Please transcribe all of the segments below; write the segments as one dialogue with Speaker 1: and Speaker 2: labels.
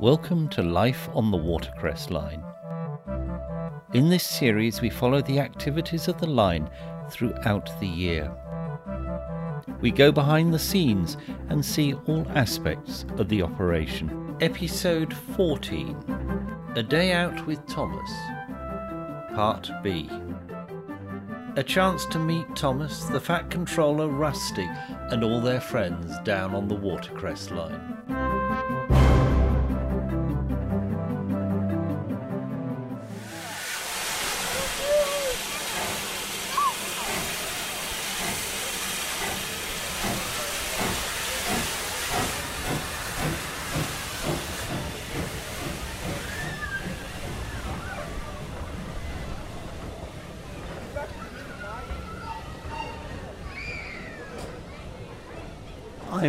Speaker 1: Welcome to Life on the Watercress Line. In this series, we follow the activities of the line throughout the year. We go behind the scenes and see all aspects of the operation. Episode 14 A Day Out with Thomas, Part B. A chance to meet Thomas, the Fat Controller, Rusty, and all their friends down on the Watercress line.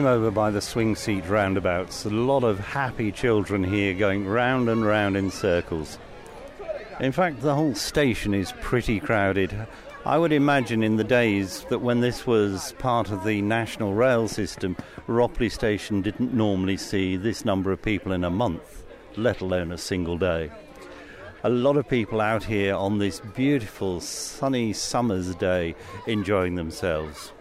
Speaker 2: Over by the swing seat roundabouts. A lot of happy children here going round and round in circles. In fact, the whole station is pretty crowded. I would imagine in the days that when this was part of the national rail system, Ropley Station didn't normally see this number of people in a month, let alone a single day. A lot of people out here on this beautiful sunny summer's day enjoying themselves.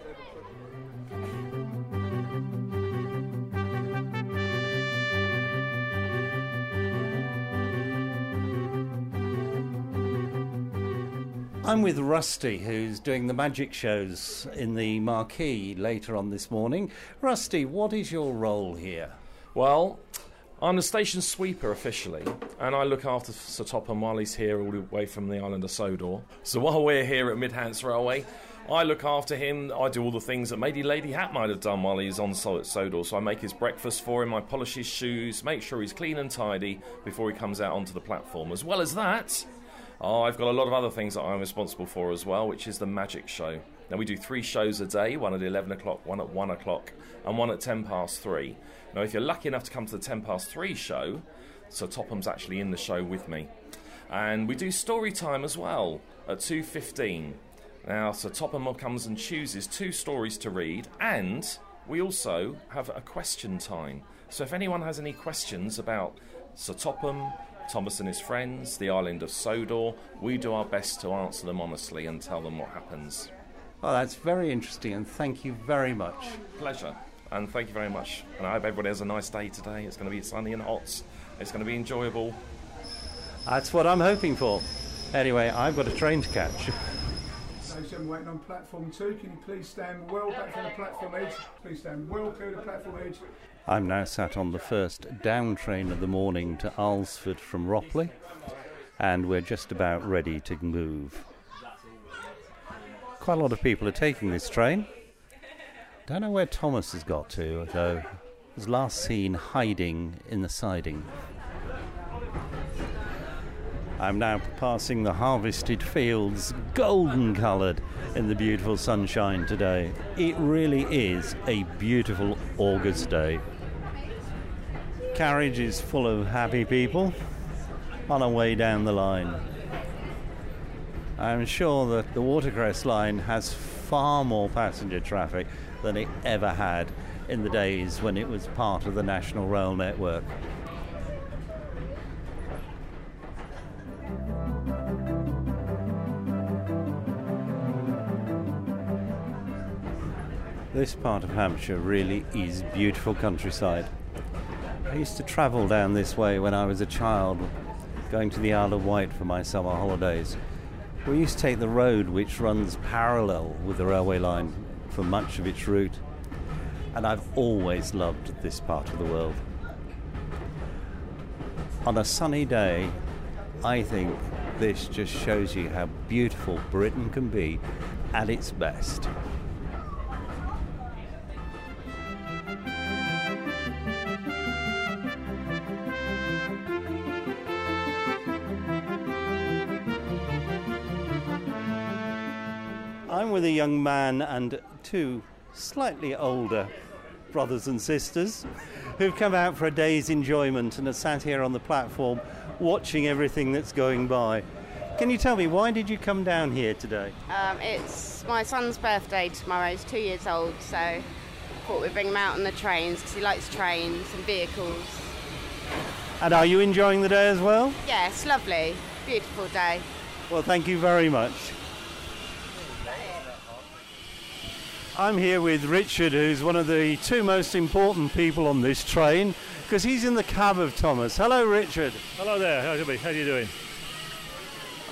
Speaker 2: With Rusty, who's doing the magic shows in the marquee later on this morning. Rusty, what is your role here?
Speaker 3: Well, I'm the station sweeper officially, and I look after Sir Topham while he's here all the way from the island of Sodor. So while we're here at Midhants Railway, I look after him. I do all the things that maybe Lady Hatt might have done while he's on Sodor. So I make his breakfast for him, I polish his shoes, make sure he's clean and tidy before he comes out onto the platform. As well as that, Oh, I've got a lot of other things that I'm responsible for as well, which is the magic show. Now, we do three shows a day one at 11 o'clock, one at 1 o'clock, and one at 10 past 3. Now, if you're lucky enough to come to the 10 past 3 show, Sir Topham's actually in the show with me. And we do story time as well at 2.15. Now, Sir Topham comes and chooses two stories to read, and we also have a question time. So if anyone has any questions about Sir Topham, Thomas and his friends, the island of Sodor. We do our best to answer them honestly and tell them what happens.
Speaker 2: Oh, that's very interesting, and thank you very much.
Speaker 3: Pleasure, and thank you very much. And I hope everybody has a nice day today. It's going to be sunny and hot. It's going to be enjoyable.
Speaker 2: That's what I'm hoping for. Anyway, I've got a train to catch.
Speaker 4: Station waiting on platform two. Can you please stand well back from the platform edge? Please stand well clear of the platform edge.
Speaker 2: I'm now sat on the first down train of the morning to Alresford from Ropley, and we're just about ready to move. Quite a lot of people are taking this train. Don't know where Thomas has got to, though. Was last seen hiding in the siding. I'm now passing the harvested fields, golden coloured in the beautiful sunshine today. It really is a beautiful August day. Carriage is full of happy people on our way down the line. I'm sure that the Watercress line has far more passenger traffic than it ever had in the days when it was part of the National Rail Network. This part of Hampshire really is beautiful countryside. I used to travel down this way when I was a child, going to the Isle of Wight for my summer holidays. We used to take the road which runs parallel with the railway line for much of its route, and I've always loved this part of the world. On a sunny day, I think this just shows you how beautiful Britain can be at its best. I'm with a young man and two slightly older brothers and sisters who've come out for a day's enjoyment and are sat here on the platform watching everything that's going by. Can you tell me why did you come down here today?
Speaker 5: Um, it's my son's birthday tomorrow. He's two years old, so thought we'd bring him out on the trains because he likes trains and vehicles.
Speaker 2: And are you enjoying the day as well?
Speaker 5: Yes, lovely. Beautiful day.
Speaker 2: Well, thank you very much. I'm here with Richard, who's one of the two most important people on this train, because he's in the cab of Thomas. Hello, Richard.
Speaker 6: Hello there, how's it How are you doing?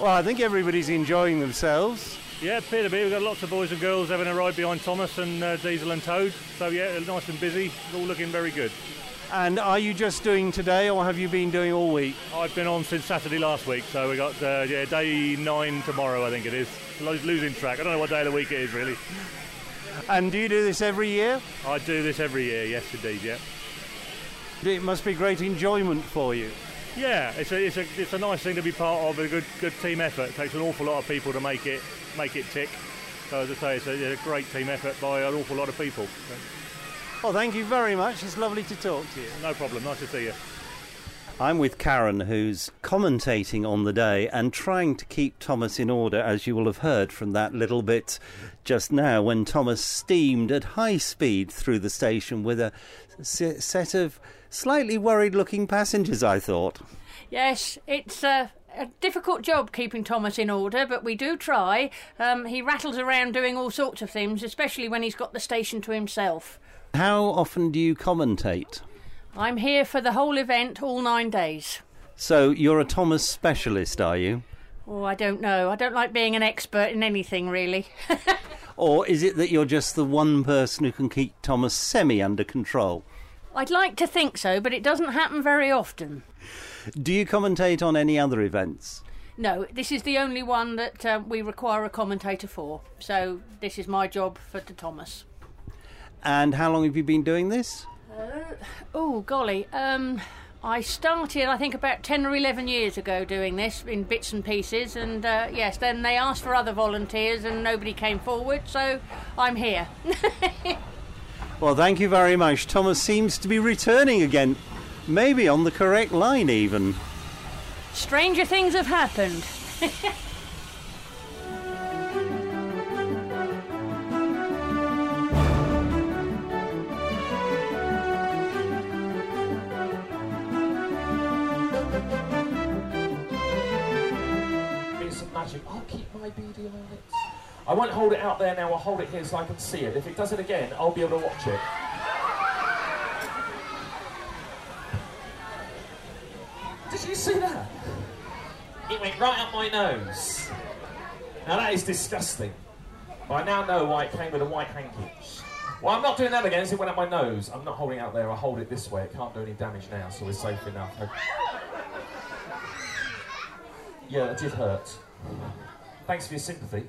Speaker 2: Well, I think everybody's enjoying themselves.
Speaker 6: Yeah, appear to be. We've got lots of boys and girls having a ride behind Thomas and uh, Diesel and Toad. So yeah, nice and busy. All looking very good.
Speaker 2: And are you just doing today, or have you been doing all week?
Speaker 6: I've been on since Saturday last week, so we got uh, yeah day nine tomorrow, I think it is. Losing track. I don't know what day of the week it is really.
Speaker 2: And do you do this every year?
Speaker 6: I do this every year. Yes, indeed. Yeah.
Speaker 2: It must be great enjoyment for you.
Speaker 6: Yeah, it's a, it's a it's a nice thing to be part of. A good good team effort. It takes an awful lot of people to make it make it tick. So as I say, it's a, a great team effort by an awful lot of people.
Speaker 2: Well, thank you very much. It's lovely to talk to you.
Speaker 6: No problem. Nice to see you.
Speaker 2: I'm with Karen, who's commentating on the day and trying to keep Thomas in order, as you will have heard from that little bit just now when Thomas steamed at high speed through the station with a s- set of slightly worried looking passengers, I thought.
Speaker 7: Yes, it's a, a difficult job keeping Thomas in order, but we do try. Um, he rattles around doing all sorts of things, especially when he's got the station to himself.
Speaker 2: How often do you commentate?
Speaker 7: I'm here for the whole event, all nine days.
Speaker 2: So you're a Thomas specialist, are you?
Speaker 7: Oh, I don't know. I don't like being an expert in anything, really.
Speaker 2: Or is it that you're just the one person who can keep Thomas semi under control?
Speaker 7: I'd like to think so, but it doesn't happen very often.
Speaker 2: Do you commentate on any other events?
Speaker 7: No, this is the only one that uh, we require a commentator for. So this is my job for the Thomas.
Speaker 2: And how long have you been doing this?
Speaker 7: Oh, golly. Um, I started, I think, about 10 or 11 years ago doing this in bits and pieces. And uh, yes, then they asked for other volunteers and nobody came forward, so I'm here.
Speaker 2: Well, thank you very much. Thomas seems to be returning again. Maybe on the correct line, even.
Speaker 7: Stranger things have happened.
Speaker 3: I won't hold it out there now. I'll hold it here so I can see it. If it does it again, I'll be able to watch it. Did you see that? It went right up my nose. Now that is disgusting. I now know why it came with a white handkerchief. Well, I'm not doing that again. It went up my nose. I'm not holding it out there. I hold it this way. It can't do any damage now, so we're safe enough. Yeah, it did hurt. Thanks for your sympathy.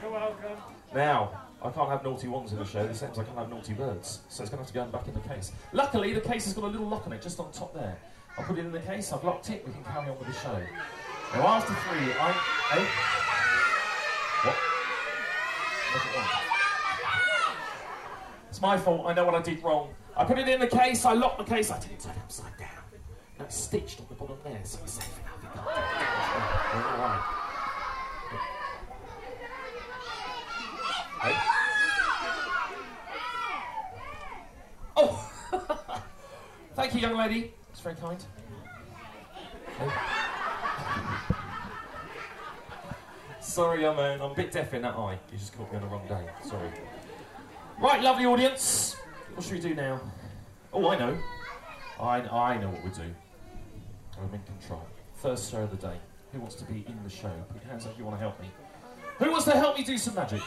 Speaker 6: You're welcome.
Speaker 3: Now, I can't have naughty ones in the show, the same as I can't have naughty birds. So it's going to have to go back in the case. Luckily, the case has got a little lock on it, just on top there. I'll put it in the case, I've locked it, we can carry on with the show. Now, after three, I'm. Eh? What? It's my fault, I know what I did wrong. I put it in the case, I locked the case, I turn it upside down. No, it's stitched on the bottom there, so it's safe enough can't do damage. We're all right. Hey. Oh! Thank you, young lady. It's very kind. Sorry, I'm, uh, I'm a bit deaf in that eye. You just caught me on the wrong day. Sorry. Right, lovely audience. What should we do now? Oh, I know. I, I know what we do. I'm in control. First show of the day. Who wants to be in the show? Put your hands up if you want to help me. Who wants to help me do some magic?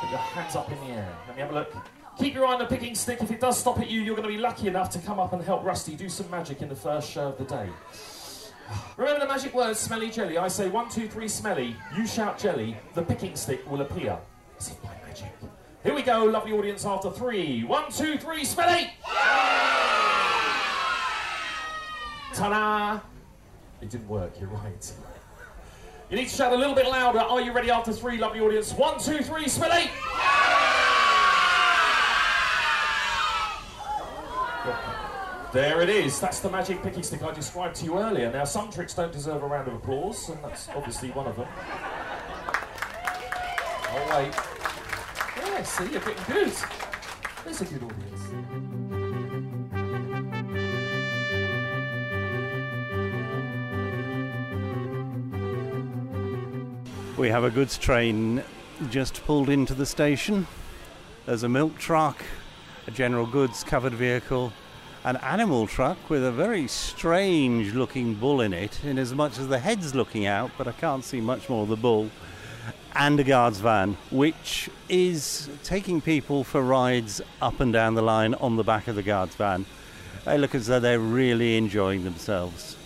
Speaker 3: Put your hands up in the air. Let me have a look. Keep your eye on the picking stick. If it does stop at you, you're going to be lucky enough to come up and help Rusty do some magic in the first show of the day. Remember the magic words, smelly jelly. I say one, two, three, smelly. You shout jelly. The picking stick will appear. As if by magic. Here we go, lovely audience, after three. One, two, three, smelly! Ta-da! It didn't work, you're right. You need to shout a little bit louder. Are you ready after three, lovely audience? One, two, three, Smelly! There it is. That's the magic picky stick I described to you earlier. Now, some tricks don't deserve a round of applause, and that's obviously one of them. Oh, wait. Yeah, see, you're getting good. There's a good audience.
Speaker 2: We have a goods train just pulled into the station. There's a milk truck a general goods covered vehicle, an animal truck with a very strange looking bull in it, in as much as the head's looking out, but I can't see much more of the bull, and a guard's van, which is taking people for rides up and down the line on the back of the guard's van. They look as though they're really enjoying themselves.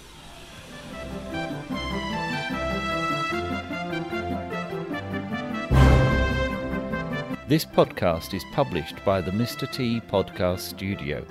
Speaker 1: This podcast is published by the Mr. T Podcast Studio.